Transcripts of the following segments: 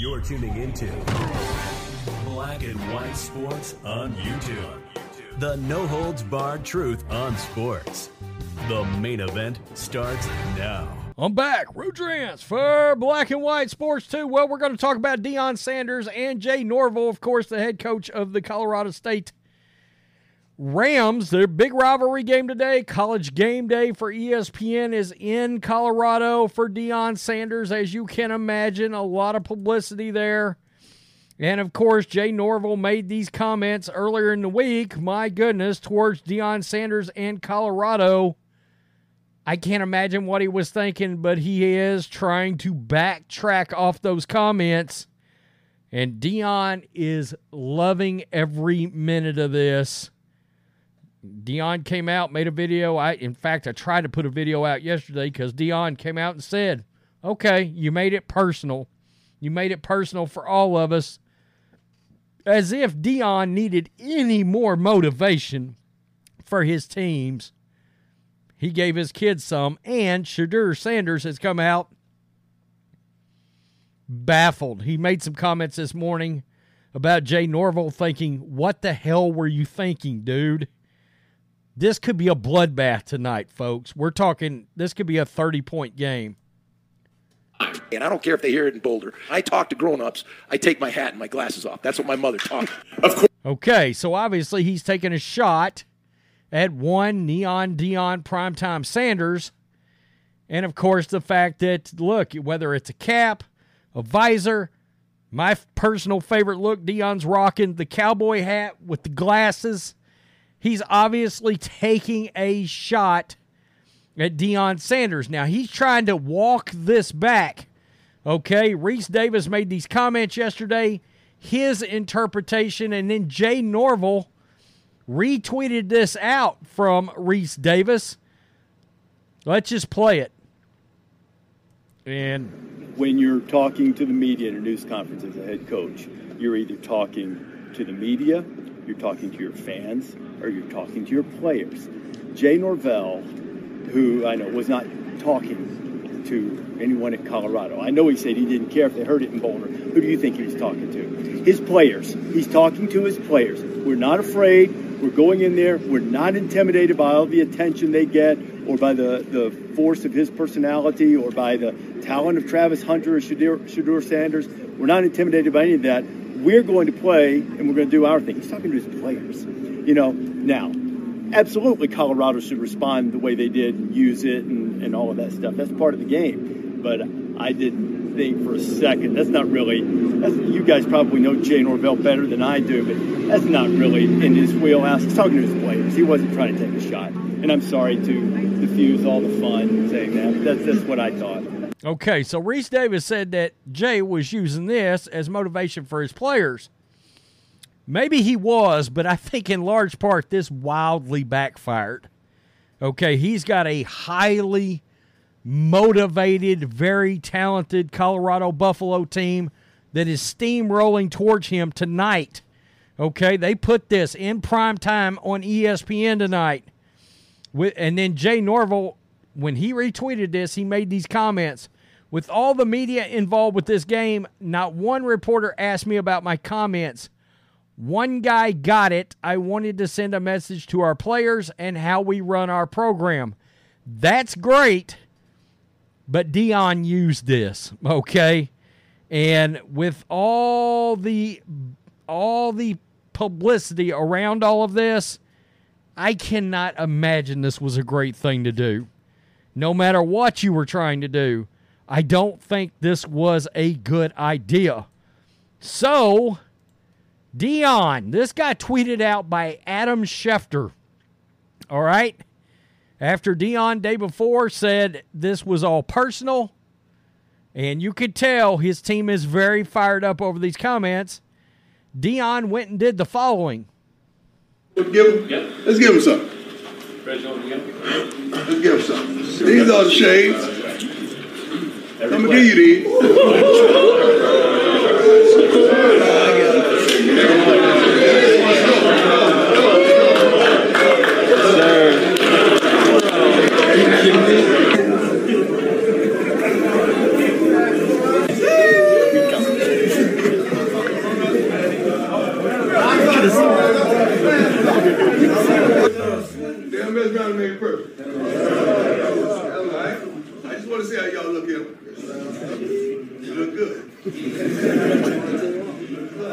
You're tuning into Black and White Sports on YouTube. The no holds barred truth on sports. The main event starts now. I'm back. Rudrance for Black and White Sports 2. Well, we're going to talk about Deion Sanders and Jay Norvell, of course, the head coach of the Colorado State Rams, their big rivalry game today, college game day for ESPN is in Colorado for Deion Sanders. As you can imagine, a lot of publicity there. And of course, Jay Norvell made these comments earlier in the week, my goodness, towards Deion Sanders and Colorado. I can't imagine what he was thinking, but he is trying to backtrack off those comments. And Deion is loving every minute of this. Deion came out, made a video. I, in fact, I tried to put a video out yesterday because Deion came out and said, "Okay, you made it personal. You made it personal for all of us." As if Deion needed any more motivation for his teams. He gave his kids some, and Shedeur Sanders has come out baffled. He made some comments this morning about Jay Norvell thinking, What the hell were you thinking, dude? This could be a bloodbath tonight, folks. We're talking, this could be a 30 point game. And I don't care if they hear it in Boulder. I talk to grown ups. I take my hat and my glasses off. That's what my mother taught me. Of course. Okay, so obviously he's taking a shot at one neon Deion primetime Sanders. And of course, the fact that, look, whether it's a cap, a visor, my personal favorite look, Deion's rocking the cowboy hat with the glasses. He's obviously taking a shot at Deion Sanders. Now, he's trying to walk this back. Okay, Rece Davis made these comments yesterday, his interpretation, and then Jay Norvell retweeted this out from Rece Davis. Let's just play it. And when you're talking to the media in a news conference as a head coach, you're either talking to the media, you're talking to your fans, or you're talking to your players. Jay Norvell, who I know was not talking to anyone in Colorado. I know he said he didn't care if they heard it in Boulder. Who do you think he was talking to? His players. He's talking to his players. We're not afraid. We're going in there. We're not intimidated by all the attention they get or by the, the force of his personality or by the talent of Travis Hunter or Shadur, Shedeur Sanders. We're not intimidated by any of that. We're going to play and we're going to do our thing. He's talking to his players. You know, now, absolutely Colorado should respond the way they did and use it and, and all of that stuff. That's part of the game. But I didn't think for a second. That's not really, that's, you guys probably know Jay Norvell better than I do, but that's not really in his wheelhouse. He's talking to his players. He wasn't trying to take a shot. And I'm sorry to diffuse all the fun saying that. That's, that's what I thought. Okay, so Rece Davis said that Jay was using this as motivation for his players. Maybe he was, but I think in large part this wildly backfired. Okay, he's got a highly motivated, very talented Colorado Buffalo team that is steamrolling towards him tonight. Okay, they put this in prime time on ESPN tonight. and then Jay Norvell, when he retweeted this, he made these comments. With all the media involved with this game, not one reporter asked me about my comments. One guy got it. I wanted to send a message to our players and how we run our program. That's great, but Deion used this, okay? And with all the all the publicity around all of this, I cannot imagine this was a great thing to do. No matter what you were trying to do, I don't think this was a good idea. So, Deion, this guy tweeted out by Adam Schefter. All right. After Deion day before said this was all personal, And you could tell his team is very fired up over these comments. Deion went and did the following. Let's give him, yep. let's give him some. Let's give him some. These are the shades. I'm gonna give you these. I just want to see how y'all look here. You look good. I look, I look good on my mama, on my.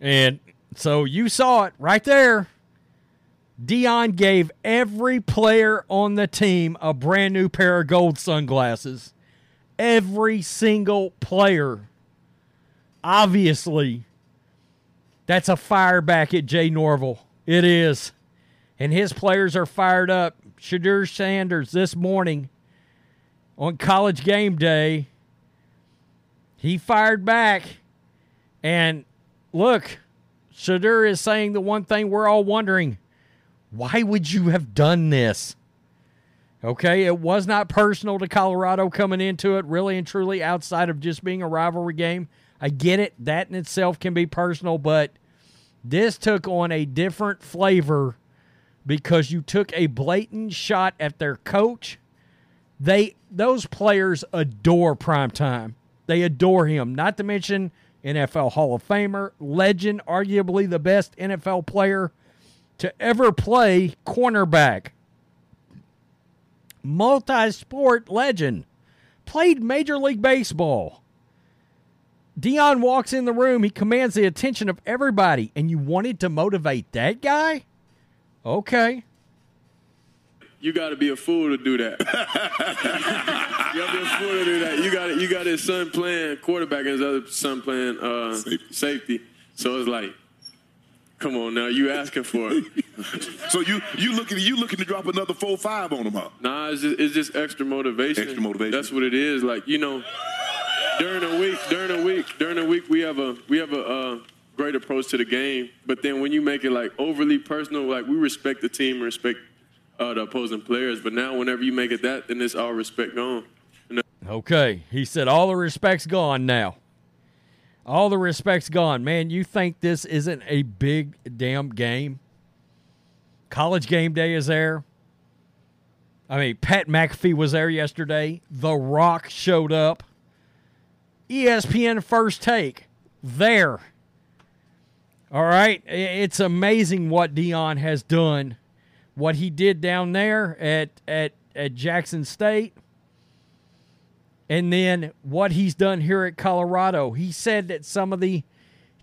And so you saw it right there. Deion gave every player on the team a brand new pair of gold sunglasses. Every single player. Obviously, that's a fire back at Jay Norvell. It is. And his players are fired up. Shedeur Sanders this morning on college game day, he fired back. And look, Shedeur is saying the one thing we're all wondering why would you have done this? Okay, it was not personal to Colorado coming into it, really and truly, outside of just being a rivalry game. I get it, that in itself can be personal, but this took on a different flavor because you took a blatant shot at their coach. They those players adore primetime. They adore him. Not to mention NFL Hall of Famer, legend, arguably the best NFL player to ever play cornerback. Multi sport legend. Played Major League Baseball. Deion walks in the room. He commands the attention of everybody. And you wanted to motivate that guy? Okay. You got to be a fool to do that. you got to be a fool to do that. You got you got his son playing quarterback and his other son playing uh, safety. safety. So it's like, come on now, you asking for it. so you you looking you looking to drop another four five on him, huh? Nah, it's just it's just extra motivation. Extra motivation. That's what it is. Like you know, during a week, during a week, during a week, we have a we have a uh, great approach to the game. But then when you make it like overly personal, like we respect the team, respect uh, the opposing players. But now, whenever you make it that, then it's all respect gone. Okay, he said all the respect's gone now. All the respect's gone. Man, you think this isn't a big damn game? College game day is there. I mean, Pat McAfee was there yesterday. The Rock showed up. ESPN First Take there. All right. It's amazing what Deion has done. What he did down there at, at, at Jackson State. And then what he's done here at Colorado. He said that some of the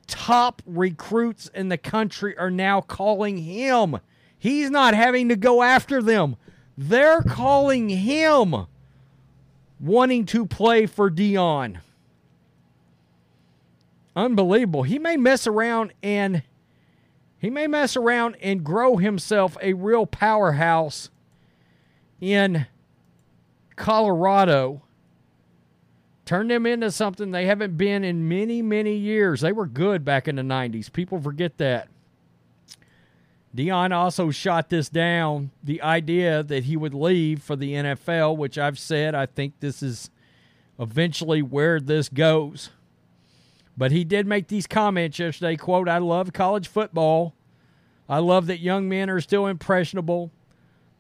top recruits in the country are now calling him. He's not having to go after them. They're calling him wanting to play for Deion. Unbelievable. He may mess around and he may mess around and grow himself a real powerhouse in Colorado. Turn them into something they haven't been in many, many years. They were good back in the 90s. People forget that. Deion also shot this down the idea that he would leave for the NFL, which I've said I think this is eventually where this goes. But he did make these comments yesterday, quote, I love college football. I love that young men are still impressionable,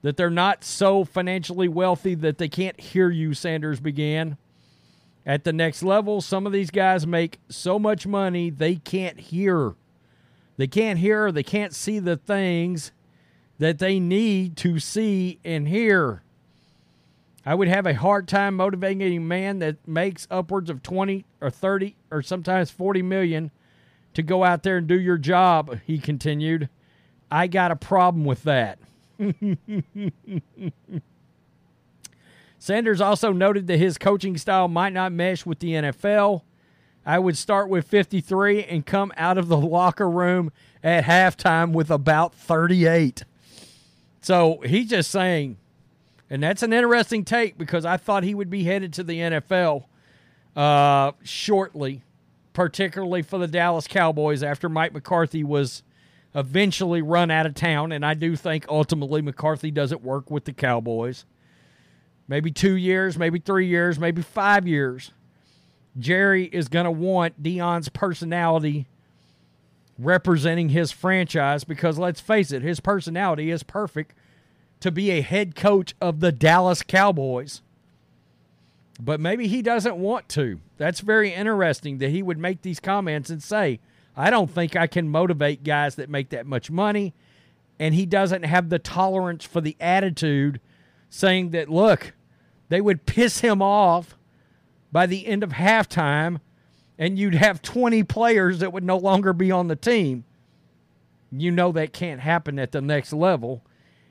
that they're not so financially wealthy that they can't hear you, Sanders began. At the next level, some of these guys make so much money they can't hear. They can't hear, they can't see the things that they need to see and hear. I would have a hard time motivating a man that makes upwards of 20 or 30 or sometimes 40 million to go out there and do your job, he continued. I got a problem with that. Sanders also noted that his coaching style might not mesh with the NFL. I would start with 53 and come out of the locker room at halftime with about 38. So he's just saying, and that's an interesting take because I thought he would be headed to the NFL uh, shortly, particularly for the Dallas Cowboys after Mike McCarthy was eventually run out of town. And I do think ultimately McCarthy doesn't work with the Cowboys. Maybe two years, maybe three years, maybe five years. Jerry is going to want Deion's personality representing his franchise because let's face it, his personality is perfect to be a head coach of the Dallas Cowboys. But maybe he doesn't want to. That's very interesting that he would make these comments and say, I don't think I can motivate guys that make that much money. And he doesn't have the tolerance for the attitude saying that, look, they would piss him off by the end of halftime and you'd have 20 players that would no longer be on the team. You know that can't happen at the next level.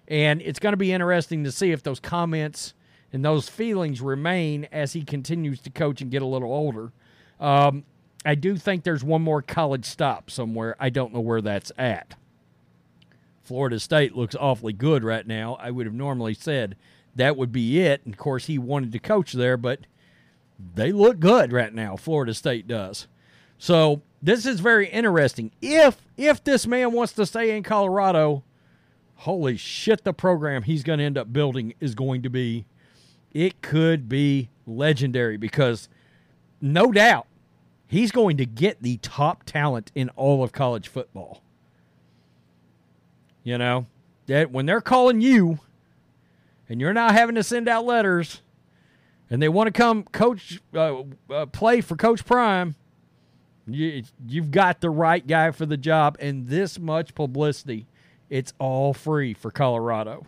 And it's going to be interesting to see if those comments and those feelings remain as he continues to coach and get a little older. Um, I do think there's one more college stop somewhere. I don't know where that's at. Florida State looks awfully good right now. I would have normally said that would be it. And of course, he wanted to coach there, but they look good right now. Florida State does. So this is very interesting. If if this man wants to stay in Colorado, holy shit, the program he's going to end up building is going to be. It could be legendary because, no doubt, he's going to get the top talent in all of college football. You know that when they're calling you, and you're not having to send out letters and they want to come coach uh, uh, play for Coach Prime, you, you've got the right guy for the job. And this much publicity, it's all free for Colorado.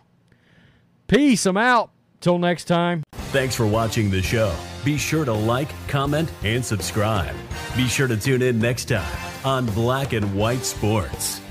Peace. I'm out. Till next time. Thanks for watching the show. Be sure to like, comment, and subscribe. Be sure to tune in next time on Black and White Sports.